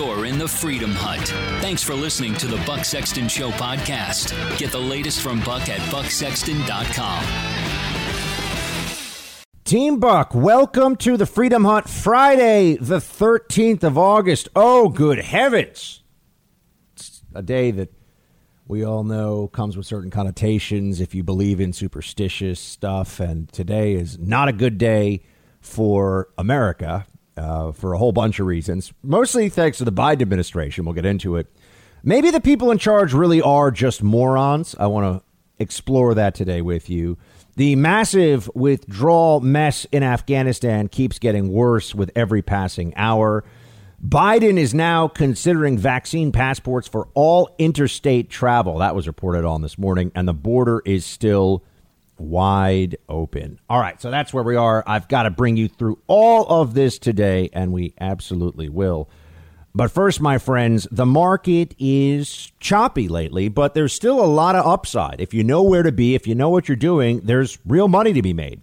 You're in the Freedom Hut. Thanks for listening to the Buck Sexton Show podcast. Get the latest from Buck at bucksexton.com. Team Buck, welcome to the Freedom Hut Friday, the 13th of August. Oh, good heavens. It's a day that we all know comes with certain connotations if you believe in superstitious stuff. And today is not a good day for America uh, for a whole bunch of reasons, mostly thanks to the Biden administration. We'll get into it. Maybe the people in charge really are just morons. I want to explore that today with you. The massive withdrawal mess in Afghanistan keeps getting worse with every passing hour. Biden is now considering vaccine passports for all interstate travel. That was reported on this morning, and the border is still wide open. All right, so that's where we are. I've got to bring you through all of this today, and we absolutely will. But first, my friends, the market is choppy lately, but there's still a lot of upside. If you know where to be, if you know what you're doing, there's real money to be made.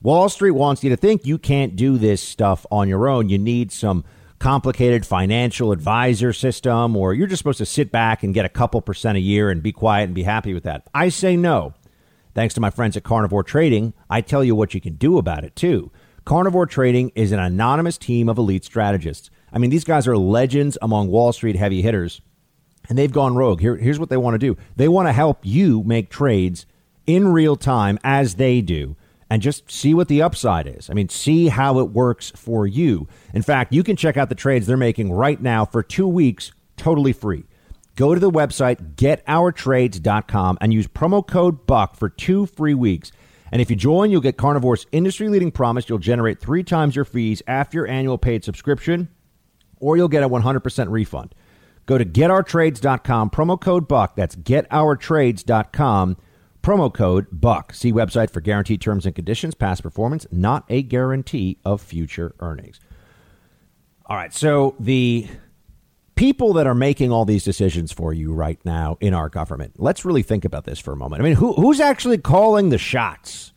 Wall Street wants you to think you can't do this stuff on your own. You need some complicated financial advisor system, or you're just supposed to sit back and get a couple percent a year and be quiet and be happy with that. I say no. Thanks to my friends at Carnivore Trading, I tell you what you can do about it too. Carnivore Trading is an anonymous team of elite strategists I mean, these guys are legends among Wall Street heavy hitters, and they've gone rogue. Here, here's what they want to do they want to help you make trades in real time as they do and just see what the upside is. I mean, see how it works for you. In fact, you can check out the trades they're making right now for two weeks totally free. Go to the website getourtrades.com and use promo code BUCK for two free weeks. And if you join, you'll get Carnivore's industry leading promise you'll generate three times your fees after your annual paid subscription or you'll get a 100% refund. Go to getourtrades.com, promo code BUCK. That's getourtrades.com, promo code BUCK. See website for guaranteed terms and conditions. Past performance, not a guarantee of future earnings. All right, so the people that are making all these decisions for you right now in our government, let's really think about this for a moment. I mean, who, who's actually calling the shots?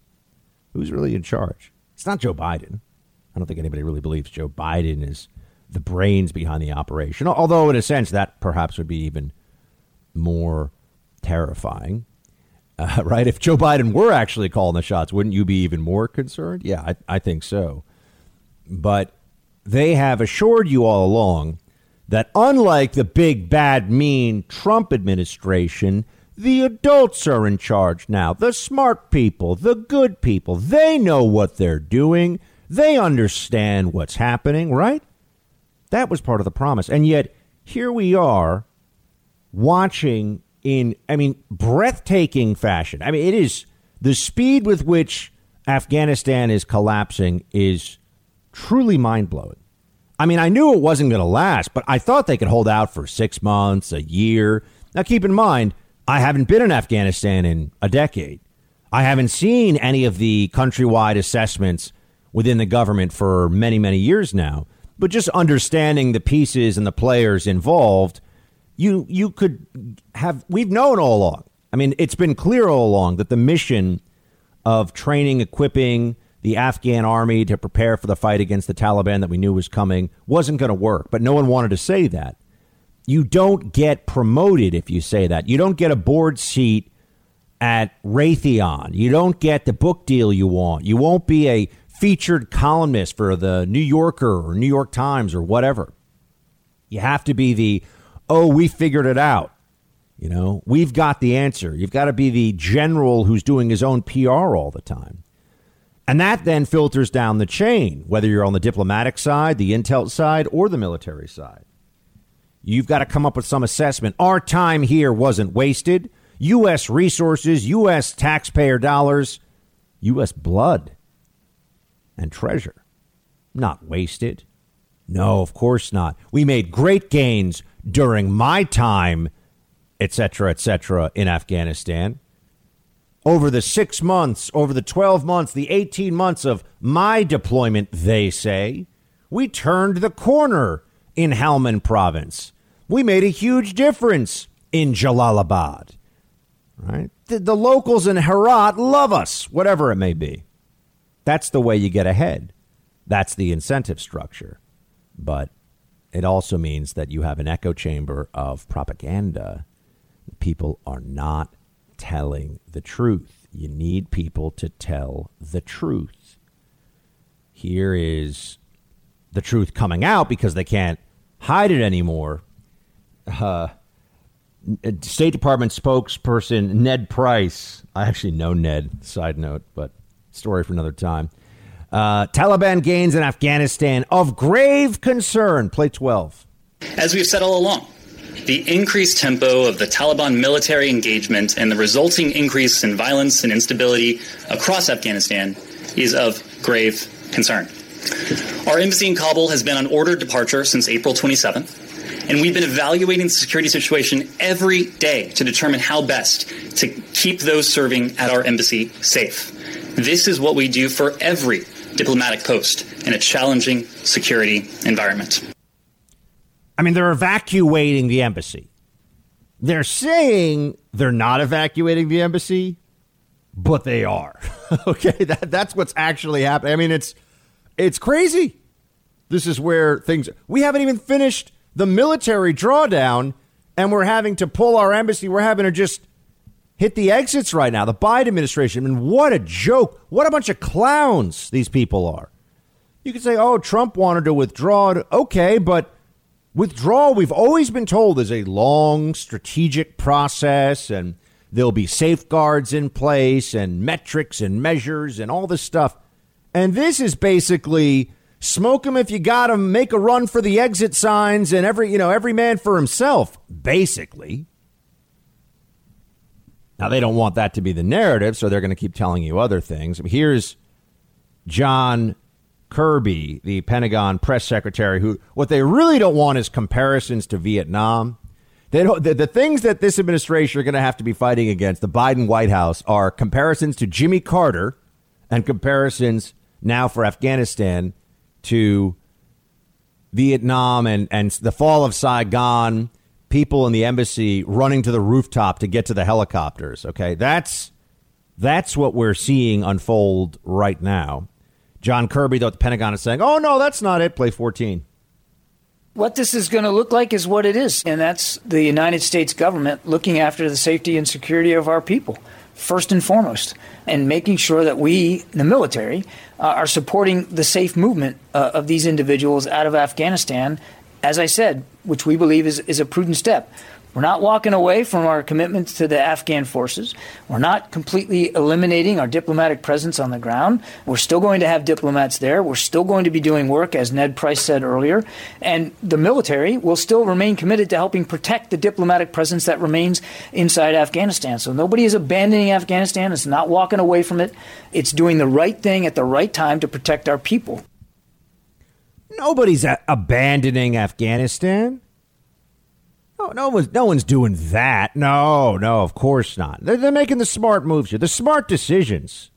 Who's really in charge? It's not Joe Biden. I don't think anybody really believes Joe Biden is the brains behind the operation. Although, in a sense, that perhaps would be even more terrifying. Uh, right? If Joe Biden were actually calling the shots, wouldn't you be even more concerned? Yeah, I, I think so. But they have assured you all along that unlike the big, bad, mean Trump administration, the adults are in charge now. The smart people, the good people, they know what they're doing. They understand what's happening, right? That was part of the promise. And yet, here we are watching in, I mean, breathtaking fashion. I mean, it is the speed with which Afghanistan is collapsing is truly mind blowing. I mean, I knew it wasn't going to last, but I thought they could hold out for six months, a year. Now, keep in mind, I haven't been in Afghanistan in a decade. I haven't seen any of the countrywide assessments within the government for many, many years now but just understanding the pieces and the players involved, you you could have we've known all along. I mean, it's been clear all along that the mission of training, equipping the Afghan army to prepare for the fight against the Taliban that we knew was coming wasn't going to work, but no one wanted to say that. You don't get promoted if you say that. You don't get a board seat at Raytheon. You don't get the book deal you want. You won't be a featured columnist for the New Yorker or New York Times or whatever. You have to be the, oh, we figured it out. You know, we've got the answer. You've got to be the general who's doing his own PR all the time. And that then filters down the chain, whether you're on the diplomatic side, the intel side, or the military side. You've got to come up with some assessment. Our time here wasn't wasted. U.S. resources, U.S. taxpayer dollars, U.S. blood and treasure. Not wasted. No, of course not. We made great gains during my time, etc., etc., in Afghanistan. Over the six months, over the 12 months, the 18 months of my deployment, they say, we turned the corner in Helmand province. We made a huge difference in Jalalabad. Right? The, the locals in Herat love us, whatever it may be. That's the way you get ahead. That's the incentive structure. But it also means that you have an echo chamber of propaganda. People are not telling the truth. You need people to tell the truth. Here is the truth coming out because they can't hide it anymore. Uh, State Department spokesperson Ned Price. I actually know Ned, side note, but story for another time. Uh, Taliban gains in Afghanistan of grave concern. Play 12. As we've said all along, the increased tempo of the Taliban military engagement and the resulting increase in violence and instability across Afghanistan is of grave concern. Our embassy in Kabul has been on ordered departure since April 27th, and we've been evaluating the security situation every day to determine how best to keep those serving at our embassy safe. This is what we do for every diplomatic post in a challenging security environment. I mean, they're evacuating the embassy. They're saying they're not evacuating the embassy, but they are. okay, that, that's what's actually happening. I mean, it's it's crazy. This is where things. We haven't even finished the military drawdown, and we're having to pull our embassy. We're having to just hit the exits right now. The Biden administration. I mean, what a joke. What a bunch of clowns these people are. You could say, oh, Trump wanted to withdraw. Okay, but withdrawal, we've always been told, is a long strategic process and there'll be safeguards in place and metrics and measures and all this stuff. And this is basically smoke them if you got them, make a run for the exit signs, and every, you know, every man for himself, basically. Now, they don't want that to be the narrative, so they're going to keep telling you other things. Here's John Kirby, the Pentagon press secretary, who what they really don't want is comparisons to Vietnam. They don't, the, the things that this administration are going to have to be fighting against, the Biden White House, are comparisons to Jimmy Carter and comparisons now for Afghanistan to Vietnam and, and the fall of Saigon people in the embassy running to the rooftop to get to the helicopters. Okay, that's that's what we're seeing unfold right now. John Kirby, though, at the Pentagon is saying, "Oh no, that's not it." Play fourteen. What this is going to look like is what it is, and that's the United States government looking after the safety and security of our people first and foremost, and making sure that we, the military, uh, are supporting the safe movement uh, of these individuals out of Afghanistan as I said, which we believe is, is a prudent step. We're not walking away from our commitments to the Afghan forces. We're not completely eliminating our diplomatic presence on the ground. We're still going to have diplomats there. We're still going to be doing work, as Ned Price said earlier. And the military will still remain committed to helping protect the diplomatic presence that remains inside Afghanistan. So nobody is abandoning Afghanistan. It's not walking away from it. It's doing the right thing at the right time to protect our people. Nobody's abandoning Afghanistan. No, no one's no one's doing that. No, no, of course not. They're, they're making the smart moves here, the smart decisions.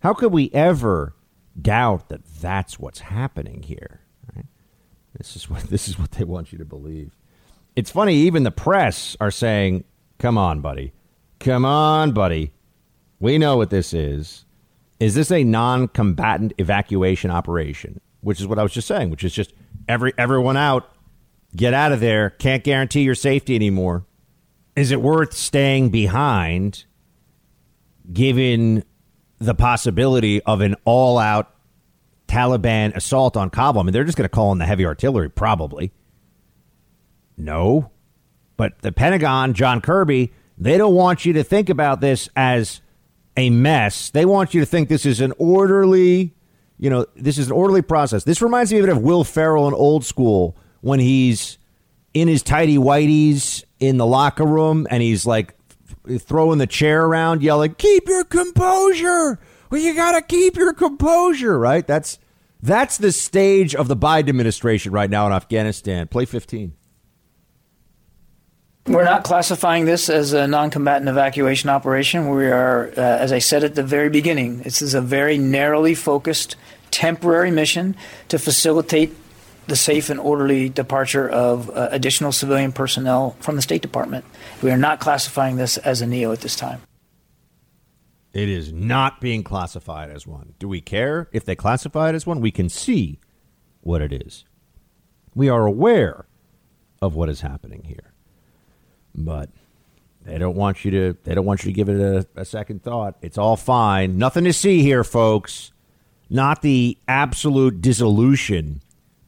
How could we ever doubt that that's what's happening here? Right? This is what this is what they want you to believe. It's funny. Even the press are saying, "Come on, buddy. Come on, buddy. We know what this is. Is this a non-combatant evacuation operation? which is what I was just saying, which is just every everyone out, get out of there. Can't guarantee your safety anymore. Is it worth staying behind, given the possibility of an all-out Taliban assault on Kabul? I mean, they're just going to call in the heavy artillery, probably. No, but the Pentagon, John Kirby, they don't want you to think about this as a mess. They want you to think this is an orderly you know, this is an orderly process. This reminds me a bit of Will Ferrell in Old School when he's in his tidy whities in the locker room and he's like throwing the chair around, yelling, "Keep your composure." Well, you got to keep your composure, right? That's that's the stage of the Biden administration right now in Afghanistan. Play 15. We're not classifying this as a non combatant evacuation operation. We are, uh, as I said at the very beginning, this is a very narrowly focused temporary mission to facilitate the safe and orderly departure of uh, additional civilian personnel from the State Department. We are not classifying this as a NEO at this time. It is not being classified as one. Do we care if they classify it as one? We can see what it is. We are aware of what is happening here. But they don't want you to they don't want you to give it a, a second thought. It's all fine. Nothing to see here, folks. Not the absolute dissolution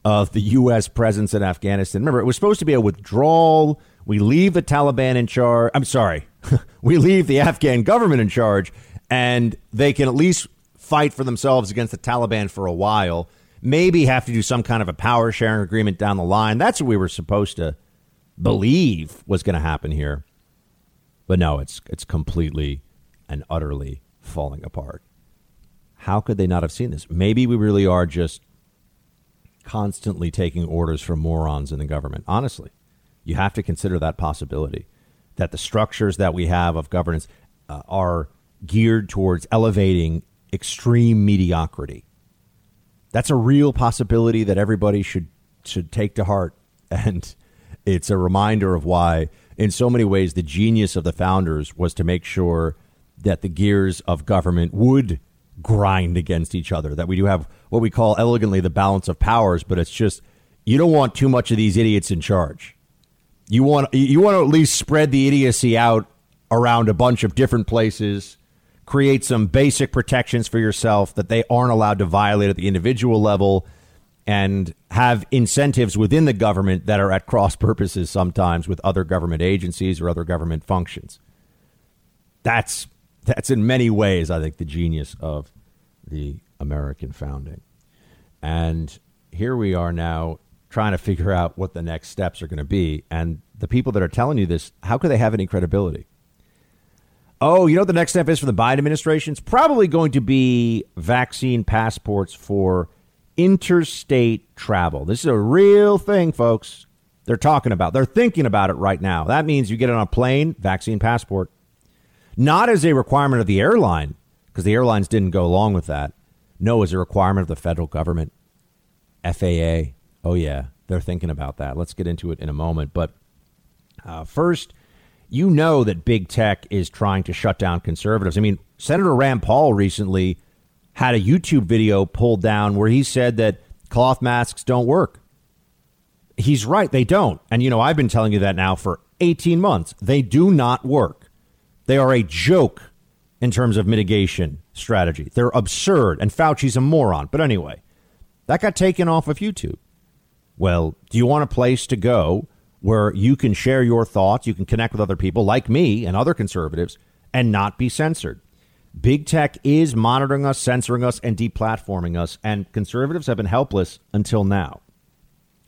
of the U.S. presence in Afghanistan. Remember, it was supposed to be a withdrawal. We leave the Taliban in charge. I'm sorry. we leave the Afghan government in charge, and they can at least fight for themselves against the Taliban for a while. Maybe have to do some kind of a power sharing agreement down the line. That's what we were supposed to believe was going to happen here. But no, it's it's completely and utterly falling apart. How could they not have seen this? Maybe we really are just constantly taking orders from morons in the government. Honestly, you have to consider that possibility that the structures that we have of governance uh, are geared towards elevating extreme mediocrity. That's a real possibility that everybody should should take to heart and it's a reminder of why in so many ways the genius of the founders was to make sure that the gears of government would grind against each other that we do have what we call elegantly the balance of powers, but it's just you don't want too much of these idiots in charge. You want you want to at least spread the idiocy out around a bunch of different places, create some basic protections for yourself that they aren't allowed to violate at the individual level and have incentives within the government that are at cross purposes sometimes with other government agencies or other government functions. That's that's in many ways I think the genius of the American founding. And here we are now trying to figure out what the next steps are going to be. And the people that are telling you this, how could they have any credibility? Oh, you know what the next step is for the Biden administration? It's probably going to be vaccine passports for interstate travel. This is a real thing, folks. They're talking about. They're thinking about it right now. That means you get on a plane, vaccine passport. Not as a requirement of the airline, because the airlines didn't go along with that, no, as a requirement of the federal government. FAA. Oh, yeah, they're thinking about that. Let's get into it in a moment. But uh, first, you know that big tech is trying to shut down conservatives. I mean, Senator Rand Paul recently had a YouTube video pulled down where he said that cloth masks don't work. He's right, they don't. And, you know, I've been telling you that now for 18 months. They do not work. They are a joke in terms of mitigation strategy. They're absurd, and Fauci's a moron. But anyway, that got taken off of YouTube. Well, do you want a place to go where you can share your thoughts, you can connect with other people like me and other conservatives, and not be censored? Big tech is monitoring us, censoring us, and deplatforming us, and conservatives have been helpless until now.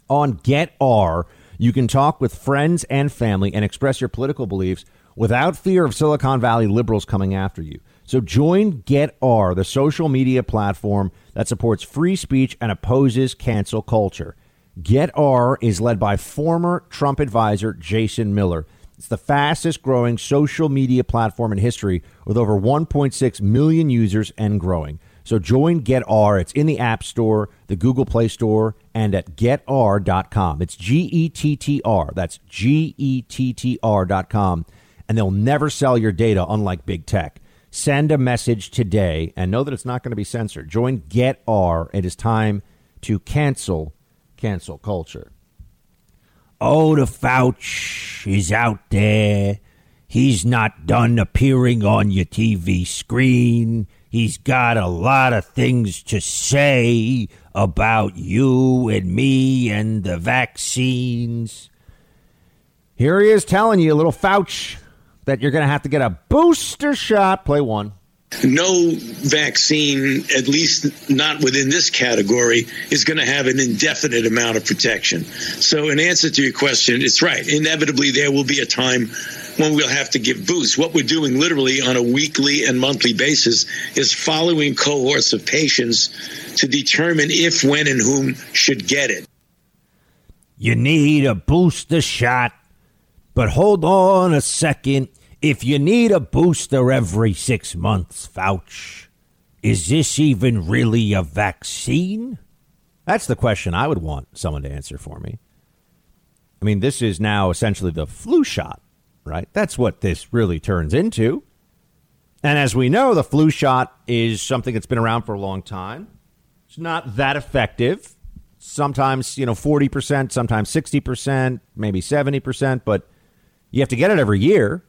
On GETTR, you can talk with friends and family and express your political beliefs without fear of Silicon Valley liberals coming after you. So join GETTR, the social media platform that supports free speech and opposes cancel culture. GETTR is led by former Trump advisor Jason Miller. It's the fastest growing social media platform in history with over 1.6 million users and growing. So join GETTR. It's in the App Store, the Google Play Store, and at GETTR.com. It's G E T T R. That's G E T T R.com and they'll never sell your data, unlike big tech. Send a message today and know that it's not going to be censored. Join GETTR. It is time to cancel cancel culture. Oh, the Fauch is out there. He's not done appearing on your TV screen. He's got a lot of things to say about you and me and the vaccines. Here he is telling you, little Fauch, that you're going to have to get a booster shot. Play one. No vaccine, at least not within this category, is going to have an indefinite amount of protection. So, in answer to your question, it's right. Inevitably, there will be a time when we'll have to give boosts. What we're doing literally on a weekly and monthly basis is following cohorts of patients to determine if, when, and whom should get it. You need a booster shot, but hold on a second. If you need a booster every six months, Fauch, is this even really a vaccine? That's the question I would want someone to answer for me. I mean, this is now essentially the flu shot, right? That's what this really turns into. And as we know, the flu shot is something that's been around for a long time. It's not that effective. sometimes, you know, 40%, sometimes 60%, maybe 70%, but you have to get it every year.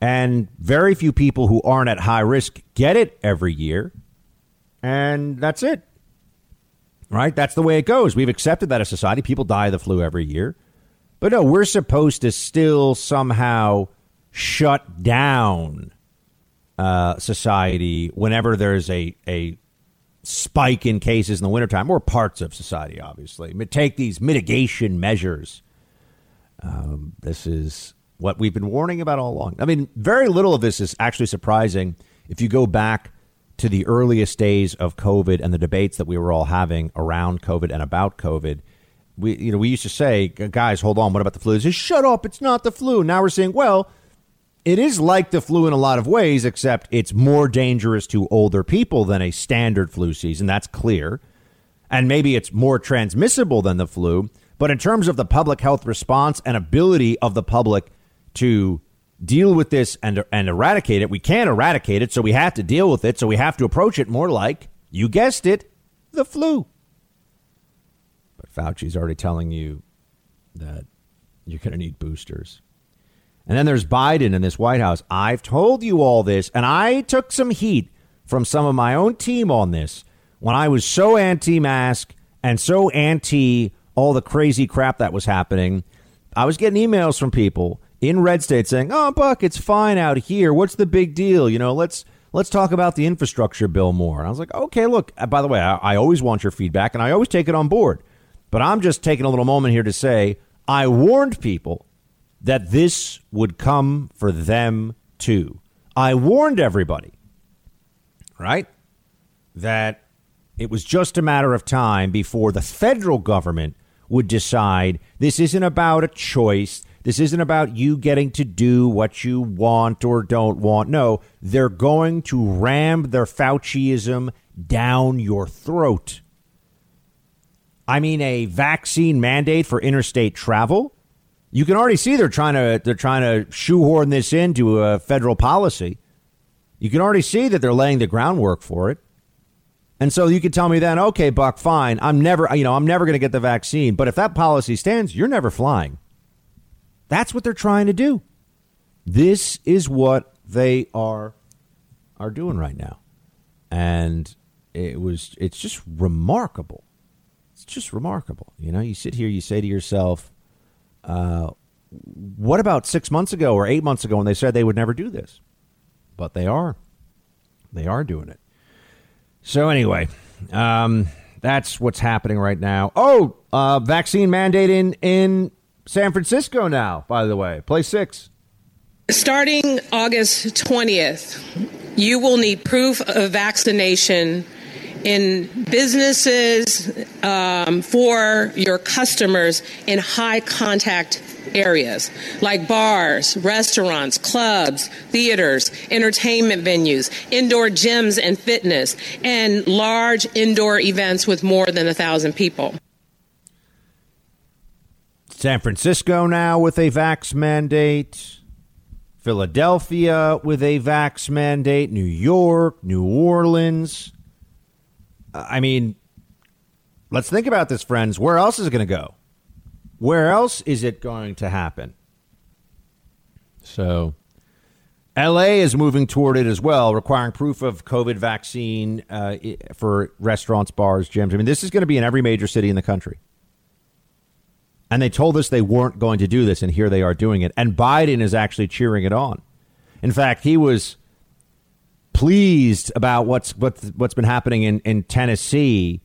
And very few people who aren't at high risk get it every year. And that's it. Right? That's the way it goes. We've accepted that as society. People die of the flu every year. But no, we're supposed to still somehow shut down uh, society whenever there's a, a spike in cases in the wintertime, or parts of society, obviously. Take these mitigation measures. Um, this is what we've been warning about all along. I mean, very little of this is actually surprising if you go back to the earliest days of COVID and the debates that we were all having around COVID and about COVID. We, you know, we used to say, guys, hold on, what about the flu? Just shut up, it's not the flu. Now we're saying, well, it is like the flu in a lot of ways, except it's more dangerous to older people than a standard flu season. That's clear. And maybe it's more transmissible than the flu. But in terms of the public health response and ability of the public to deal with this and, and eradicate it, we can't eradicate it, so we have to deal with it. So we have to approach it more like, you guessed it, the flu. But Fauci's already telling you that you're going to need boosters. And then there's Biden in this White House. I've told you all this, and I took some heat from some of my own team on this when I was so anti mask and so anti all the crazy crap that was happening. I was getting emails from people in red state saying, "Oh, Buck, it's fine out here. What's the big deal? You know, let's let's talk about the infrastructure bill more." And I was like, "Okay, look. Uh, by the way, I, I always want your feedback, and I always take it on board. But I'm just taking a little moment here to say I warned people that this would come for them too. I warned everybody, right? That it was just a matter of time before the federal government would decide this isn't about a choice. This isn't about you getting to do what you want or don't want. No, they're going to ram their Fauciism down your throat. I mean, a vaccine mandate for interstate travel you can already see they're trying to they're trying to shoehorn this into a federal policy. You can already see that they're laying the groundwork for it. And so you can tell me then, okay, Buck, fine. I'm never, you know, I'm never going to get the vaccine. But if that policy stands, you're never flying. That's what they're trying to do. This is what they are are doing right now. And it was it's just remarkable. It's just remarkable. You know, you sit here, you say to yourself, uh, what about six months ago or eight months ago when they said they would never do this? But they are. They are doing it. So, anyway, um, that's what's happening right now. Oh, uh, vaccine mandate in, in San Francisco now, by the way. Play six. Starting August 20th, you will need proof of vaccination in businesses um, for your customers in high contact areas like bars, restaurants, clubs, theaters, entertainment venues, indoor gyms and fitness, and large indoor events with more than a thousand people. San Francisco now with a vax mandate. Philadelphia with a vax mandate. New York, New Orleans. I mean, let's think about this, friends. Where else is it going to go? Where else is it going to happen? So, LA is moving toward it as well, requiring proof of COVID vaccine uh, for restaurants, bars, gyms. I mean, this is going to be in every major city in the country. And they told us they weren't going to do this, and here they are doing it. And Biden is actually cheering it on. In fact, he was pleased about what's what's what's been happening in in Tennessee,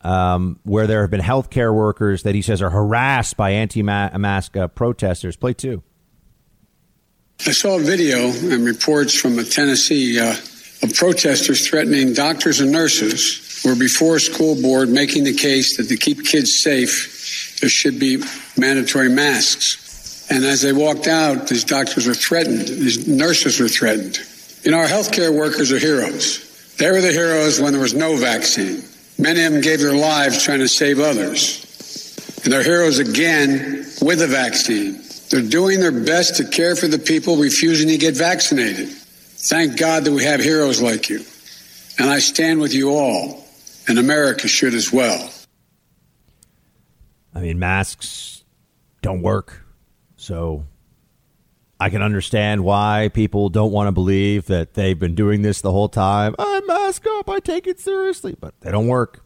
um, where there have been healthcare workers that he says are harassed by anti-mask uh, protesters. Play two. I saw a video and reports from Tennessee uh, of protesters threatening doctors and nurses were before a school board making the case that to keep kids safe, there should be mandatory masks. And as they walked out, these doctors were threatened, these nurses were threatened. You know, our healthcare workers are heroes. They were the heroes when there was no vaccine. Many of them gave their lives trying to save others. And they're heroes again with the vaccine. They're doing their best to care for the people refusing to get vaccinated. Thank God that we have heroes like you. And I stand with you all, and America should as well. I mean, masks don't work. So I can understand why people don't want to believe that they've been doing this the whole time. I mask up, I take it seriously, but they don't work.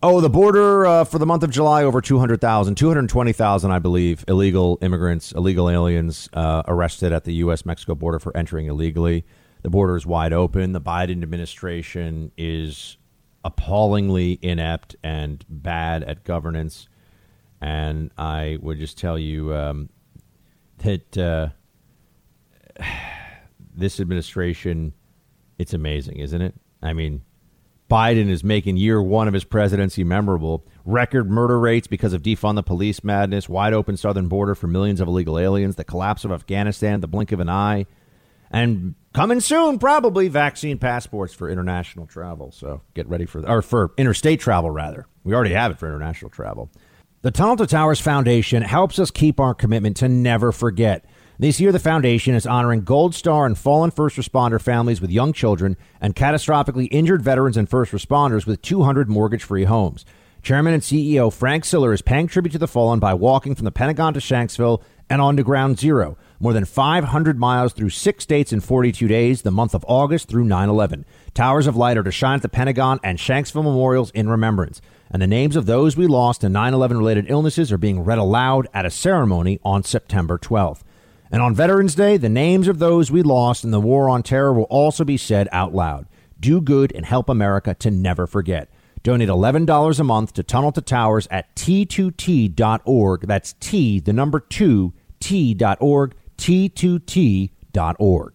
Oh, the border uh, for the month of July over 200,000, 220,000, I believe, illegal immigrants, illegal aliens uh, arrested at the U.S. Mexico border for entering illegally. The border is wide open. The Biden administration is appallingly inept and bad at governance. And I would just tell you um, that uh, this administration, it's amazing, isn't it? I mean, Biden is making year one of his presidency memorable. Record murder rates because of defund the police madness, wide open southern border for millions of illegal aliens, the collapse of Afghanistan, the blink of an eye, and coming soon, probably vaccine passports for international travel. So get ready for, or for interstate travel, rather. We already have it for international travel. The Tunnel to Towers Foundation helps us keep our commitment to never forget. This year, the foundation is honoring Gold Star and fallen first responder families with young children and catastrophically injured veterans and first responders with 200 mortgage free homes. Chairman and CEO Frank Siller is paying tribute to the fallen by walking from the Pentagon to Shanksville and on to Ground Zero, more than 500 miles through six states in 42 days, the month of August through 9 11. Towers of Light are to shine at the Pentagon and Shanksville memorials in remembrance. And the names of those we lost to 9 11 related illnesses are being read aloud at a ceremony on September 12th. And on Veterans Day, the names of those we lost in the war on terror will also be said out loud. Do good and help America to never forget. Donate $11 a month to Tunnel to Towers at t2t.org. That's T, the number 2, t.org, t2t.org.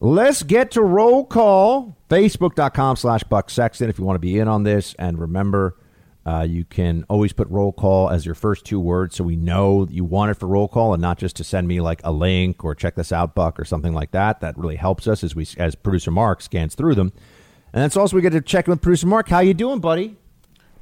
Let's get to roll call. Facebook.com slash Buck Sexton if you want to be in on this. And remember, uh, you can always put roll call as your first two words so we know you want it for roll call and not just to send me like a link or check this out, Buck, or something like that. That really helps us as we as producer Mark scans through them. And that's also we get to check in with producer Mark. How you doing, buddy?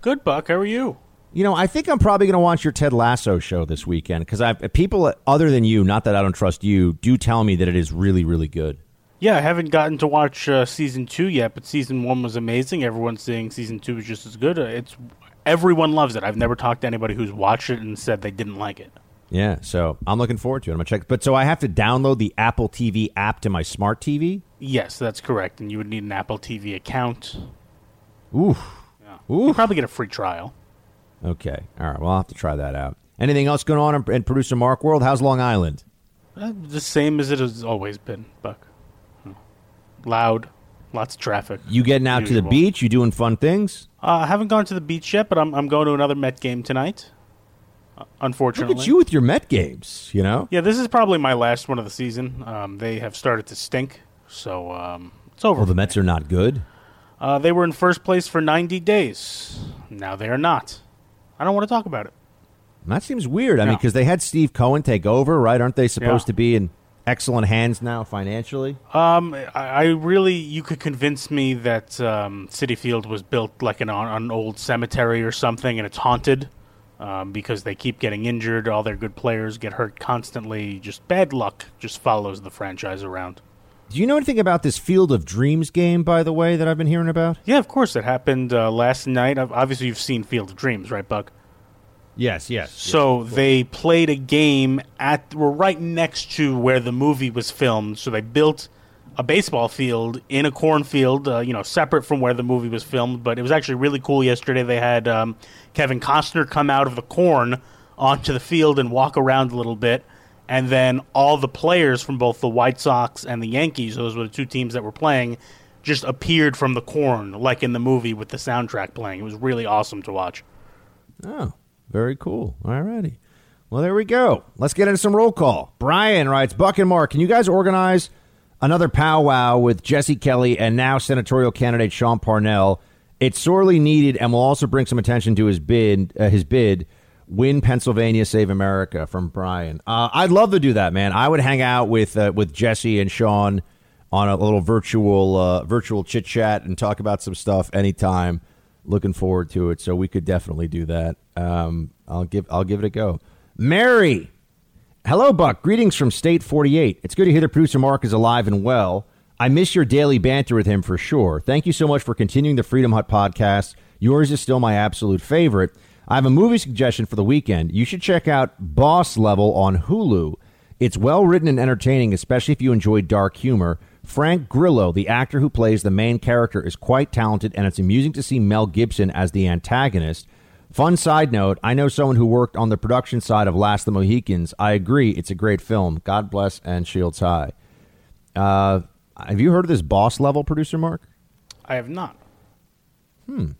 Good, Buck. How are you? You know, I think I'm probably going to watch your Ted Lasso show this weekend because I people other than you, not that I don't trust you, do tell me that it is really, really good. Yeah, I haven't gotten to watch uh, season two yet, but season one was amazing. Everyone's saying season two is just as good. Uh, it's everyone loves it. I've never talked to anybody who's watched it and said they didn't like it. Yeah, so I'm looking forward to it. I'm gonna check. But so I have to download the Apple TV app to my smart TV. Yes, that's correct, and you would need an Apple TV account. Ooh, yeah. You probably get a free trial. Okay, all right. Well, I'll have to try that out. Anything else going on in, in producer Mark World? How's Long Island? Uh, the same as it has always been, Buck. Loud, lots of traffic. You getting out usual. to the beach? You doing fun things? Uh, I haven't gone to the beach yet, but I'm I'm going to another Met game tonight. Uh, unfortunately, look at you with your Met games. You know. Yeah, this is probably my last one of the season. Um, they have started to stink, so um, it's over. Well, the Mets are not good. Uh, they were in first place for 90 days. Now they are not. I don't want to talk about it. That seems weird. I no. mean, because they had Steve Cohen take over, right? Aren't they supposed yeah. to be in excellent hands now financially? Um, I, I, really, you could convince me that um, Citi Field was built like an, an old cemetery or something, and it's haunted um, because they keep getting injured. All their good players get hurt constantly. Just bad luck just follows the franchise around. Do you know anything about this Field of Dreams game, by the way, that I've been hearing about? Yeah, of course. It happened uh, last night. Obviously, you've seen Field of Dreams, right, Buck? Yes, yes. So yes, they played a game at were right next to where the movie was filmed. So they built a baseball field in a cornfield, uh, you know, separate from where the movie was filmed. But it was actually really cool. Yesterday they had um, Kevin Costner come out of the corn onto the field and walk around a little bit, and then all the players from both the White Sox and the Yankees, those were the two teams that were playing, just appeared from the corn, like in the movie with the soundtrack playing. It was really awesome to watch. Oh, very cool. All righty. Well, there we go. Let's get into some roll call. Brian writes, Buck and Mark, can you guys organize another powwow with Jesse Kelly and now senatorial candidate Sean Parnell? It's sorely needed and will also bring some attention to his bid. Uh, his bid, win Pennsylvania, save America. From Brian, uh, I'd love to do that, man. I would hang out with uh, with Jesse and Sean on a little virtual uh, virtual chit chat and talk about some stuff anytime looking forward to it. So we could definitely do that. Um, I'll give I'll give it a go. Mary, hello, Buck. Greetings from State 48. It's good to hear the producer Mark is alive and well. I miss your daily banter with him for sure. Thank you so much for continuing the Freedom Hut podcast. Yours is still my absolute favorite. I have a movie suggestion for the weekend. You should check out Boss Level on Hulu. It's well written and entertaining, especially if you enjoy dark humor. Frank Grillo, the actor who plays the main character, is quite talented, and it's amusing to see Mel Gibson as the antagonist. Fun side note I know someone who worked on the production side of Last of the Mohicans. I agree, it's a great film. God bless and shields high. Uh, have you heard of this boss level, producer Mark? I have not. Hmm.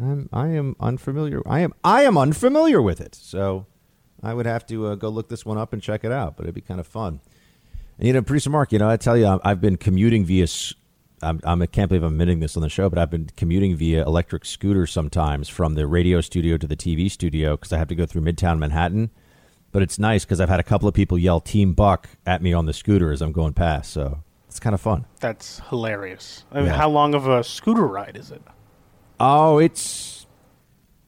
I'm, I am unfamiliar. I am I am unfamiliar with it. So I would have to uh, go look this one up and check it out. But it'd be kind of fun. And you know, producer Mark, you know, I tell you, I've been commuting via I'm, I'm, I can't believe I'm admitting this on the show, but I've been commuting via electric scooter sometimes from the radio studio to the TV studio because I have to go through Midtown Manhattan. But it's nice because I've had a couple of people yell "Team Buck" at me on the scooter as I'm going past, so it's kind of fun. That's hilarious. I mean, yeah. how long of a scooter ride is it? Oh, it's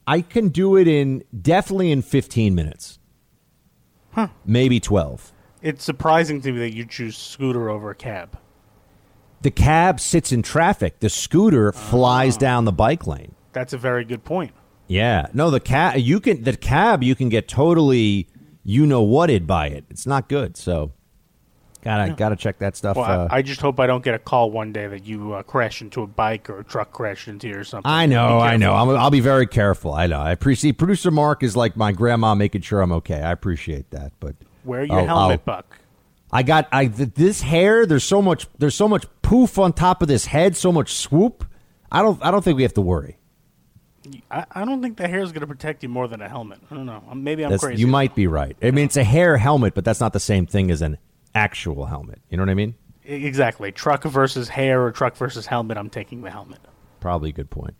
I can do it in definitely in 15 minutes. Huh. Maybe 12. It's surprising to me that you choose scooter over a cab. The cab sits in traffic. The scooter flies oh. down the bike lane. That's a very good point. Yeah. No, the cab you can the cab you can get totally you know whated by it. It's not good. So gotta yeah. gotta check that stuff. Well, uh, I, I, just hope I don't get a call one day that you uh, crash into a bike or a truck crashed into you or something. I know, I know. i will be very careful. I know. I appreciate producer Mark is like my grandma making sure I'm okay. I appreciate that, but wear your I'll, helmet, I'll, Buck. I got I this hair. There's so much. There's so much poof on top of this head. So much swoop. I don't. I don't think we have to worry. I, I don't think the hair is going to protect you more than a helmet. I don't know. Maybe I'm that's, crazy. You might be right. I mean, it's a hair helmet, but that's not the same thing as an actual helmet. You know what I mean? Exactly. Truck versus hair or truck versus helmet. I'm taking the helmet. Probably a good point.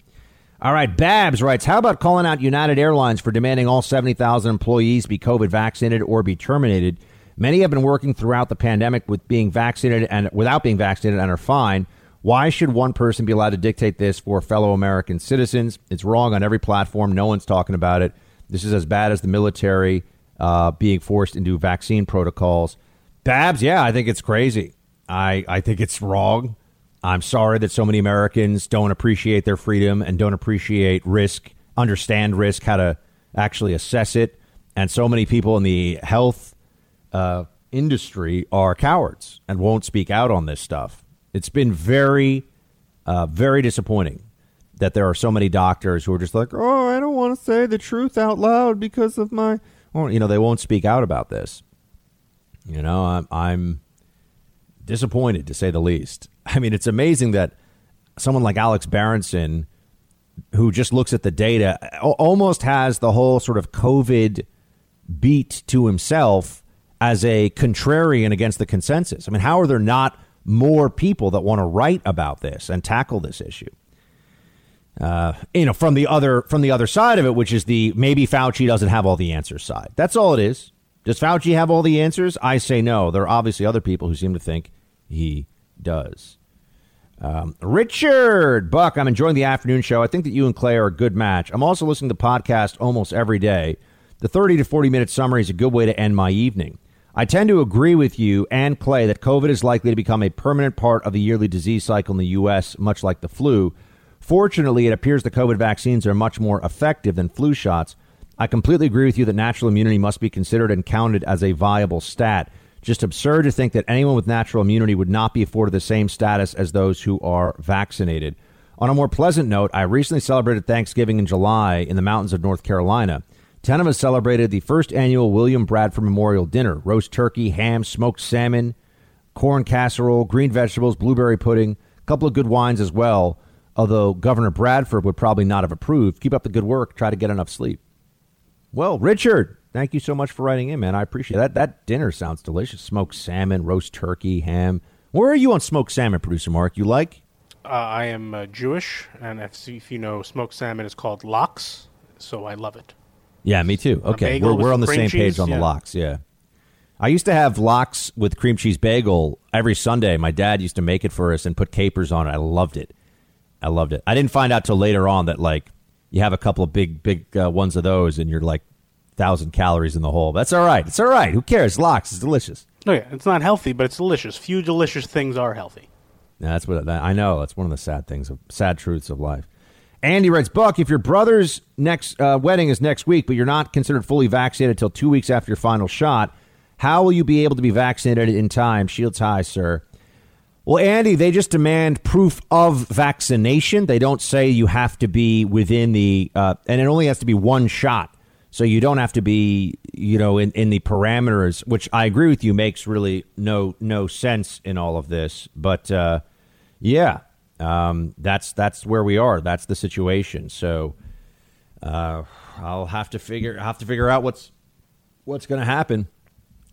All right, Babs writes, How about calling out United Airlines for demanding all 70,000 employees be COVID vaccinated or be terminated? Many have been working throughout the pandemic with being vaccinated and without being vaccinated and are fine. Why should one person be allowed to dictate this for fellow American citizens? It's wrong on every platform. No one's talking about it. This is as bad as the military uh, being forced into vaccine protocols. Babs, yeah, I think it's crazy. I, I think it's wrong. I'm sorry that so many Americans don't appreciate their freedom and don't appreciate risk, understand risk, how to actually assess it. And so many people in the health uh, industry are cowards and won't speak out on this stuff. It's been very, uh, very disappointing that there are so many doctors who are just like, oh, I don't want to say the truth out loud because of my, you know, they won't speak out about this. You know, I'm, I'm disappointed to say the least. I mean, it's amazing that someone like Alex Berenson, who just looks at the data, almost has the whole sort of COVID beat to himself as a contrarian against the consensus. I mean, how are there not more people that want to write about this and tackle this issue? Uh, you know, from the other from the other side of it, which is the maybe Fauci doesn't have all the answers side. That's all it is. Does Fauci have all the answers? I say no. There are obviously other people who seem to think he does. Um, Richard Buck, I'm enjoying the afternoon show. I think that you and Clay are a good match. I'm also listening to the podcast almost every day. The 30 to 40 minute summary is a good way to end my evening. I tend to agree with you and Clay that COVID is likely to become a permanent part of the yearly disease cycle in the U.S., much like the flu. Fortunately, it appears the COVID vaccines are much more effective than flu shots. I completely agree with you that natural immunity must be considered and counted as a viable stat. Just absurd to think that anyone with natural immunity would not be afforded the same status as those who are vaccinated. On a more pleasant note, I recently celebrated Thanksgiving in July in the mountains of North Carolina. Ten of us celebrated the first annual William Bradford Memorial Dinner roast turkey, ham, smoked salmon, corn casserole, green vegetables, blueberry pudding, a couple of good wines as well. Although Governor Bradford would probably not have approved. Keep up the good work. Try to get enough sleep. Well, Richard, thank you so much for writing in, man. I appreciate that. That dinner sounds delicious. Smoked salmon, roast turkey, ham. Where are you on smoked salmon, producer Mark? You like? Uh, I am uh, Jewish, and if, if you know, smoked salmon is called lox, so I love it. Yeah, me too. Okay, we're, we're on the same cheese, page on yeah. the lox. Yeah. I used to have lox with cream cheese bagel every Sunday. My dad used to make it for us and put capers on it. I loved it. I loved it. I didn't find out till later on that like you have a couple of big big uh, ones of those and you're like thousand calories in the hole. That's all right. It's all right. Who cares? Lox is delicious. Oh yeah, it's not healthy, but it's delicious. Few delicious things are healthy. Yeah, that's what I know. That's one of the sad things of sad truths of life. Andy writes, Buck, if your brother's next uh, wedding is next week, but you're not considered fully vaccinated until two weeks after your final shot, how will you be able to be vaccinated in time? Shields high, sir. Well, Andy, they just demand proof of vaccination. They don't say you have to be within the, uh, and it only has to be one shot. So you don't have to be, you know, in, in the parameters, which I agree with you makes really no no sense in all of this. But uh, yeah, um, that's that's where we are. That's the situation. So uh, I'll have to figure have to figure out what's what's going to happen.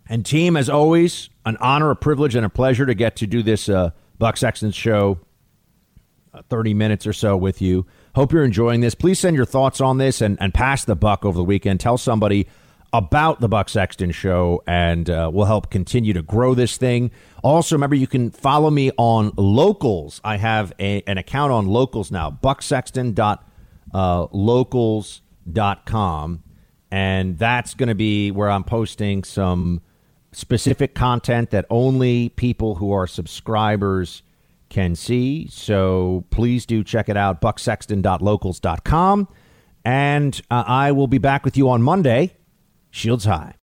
And team, as always, an honor, a privilege, and a pleasure to get to do this uh, Buck Sexton show, uh, thirty minutes or so with you. Hope you're enjoying this. Please send your thoughts on this and, and pass the buck over the weekend. Tell somebody about the Buck Sexton Show, and uh, we'll help continue to grow this thing. Also, remember you can follow me on Locals. I have a, an account on Locals now, bucksexton.locals.com, and that's going to be where I'm posting some specific content that only people who are subscribers can see. So please do check it out, bucksexton.locals.com. And uh, I will be back with you on Monday. Shields high.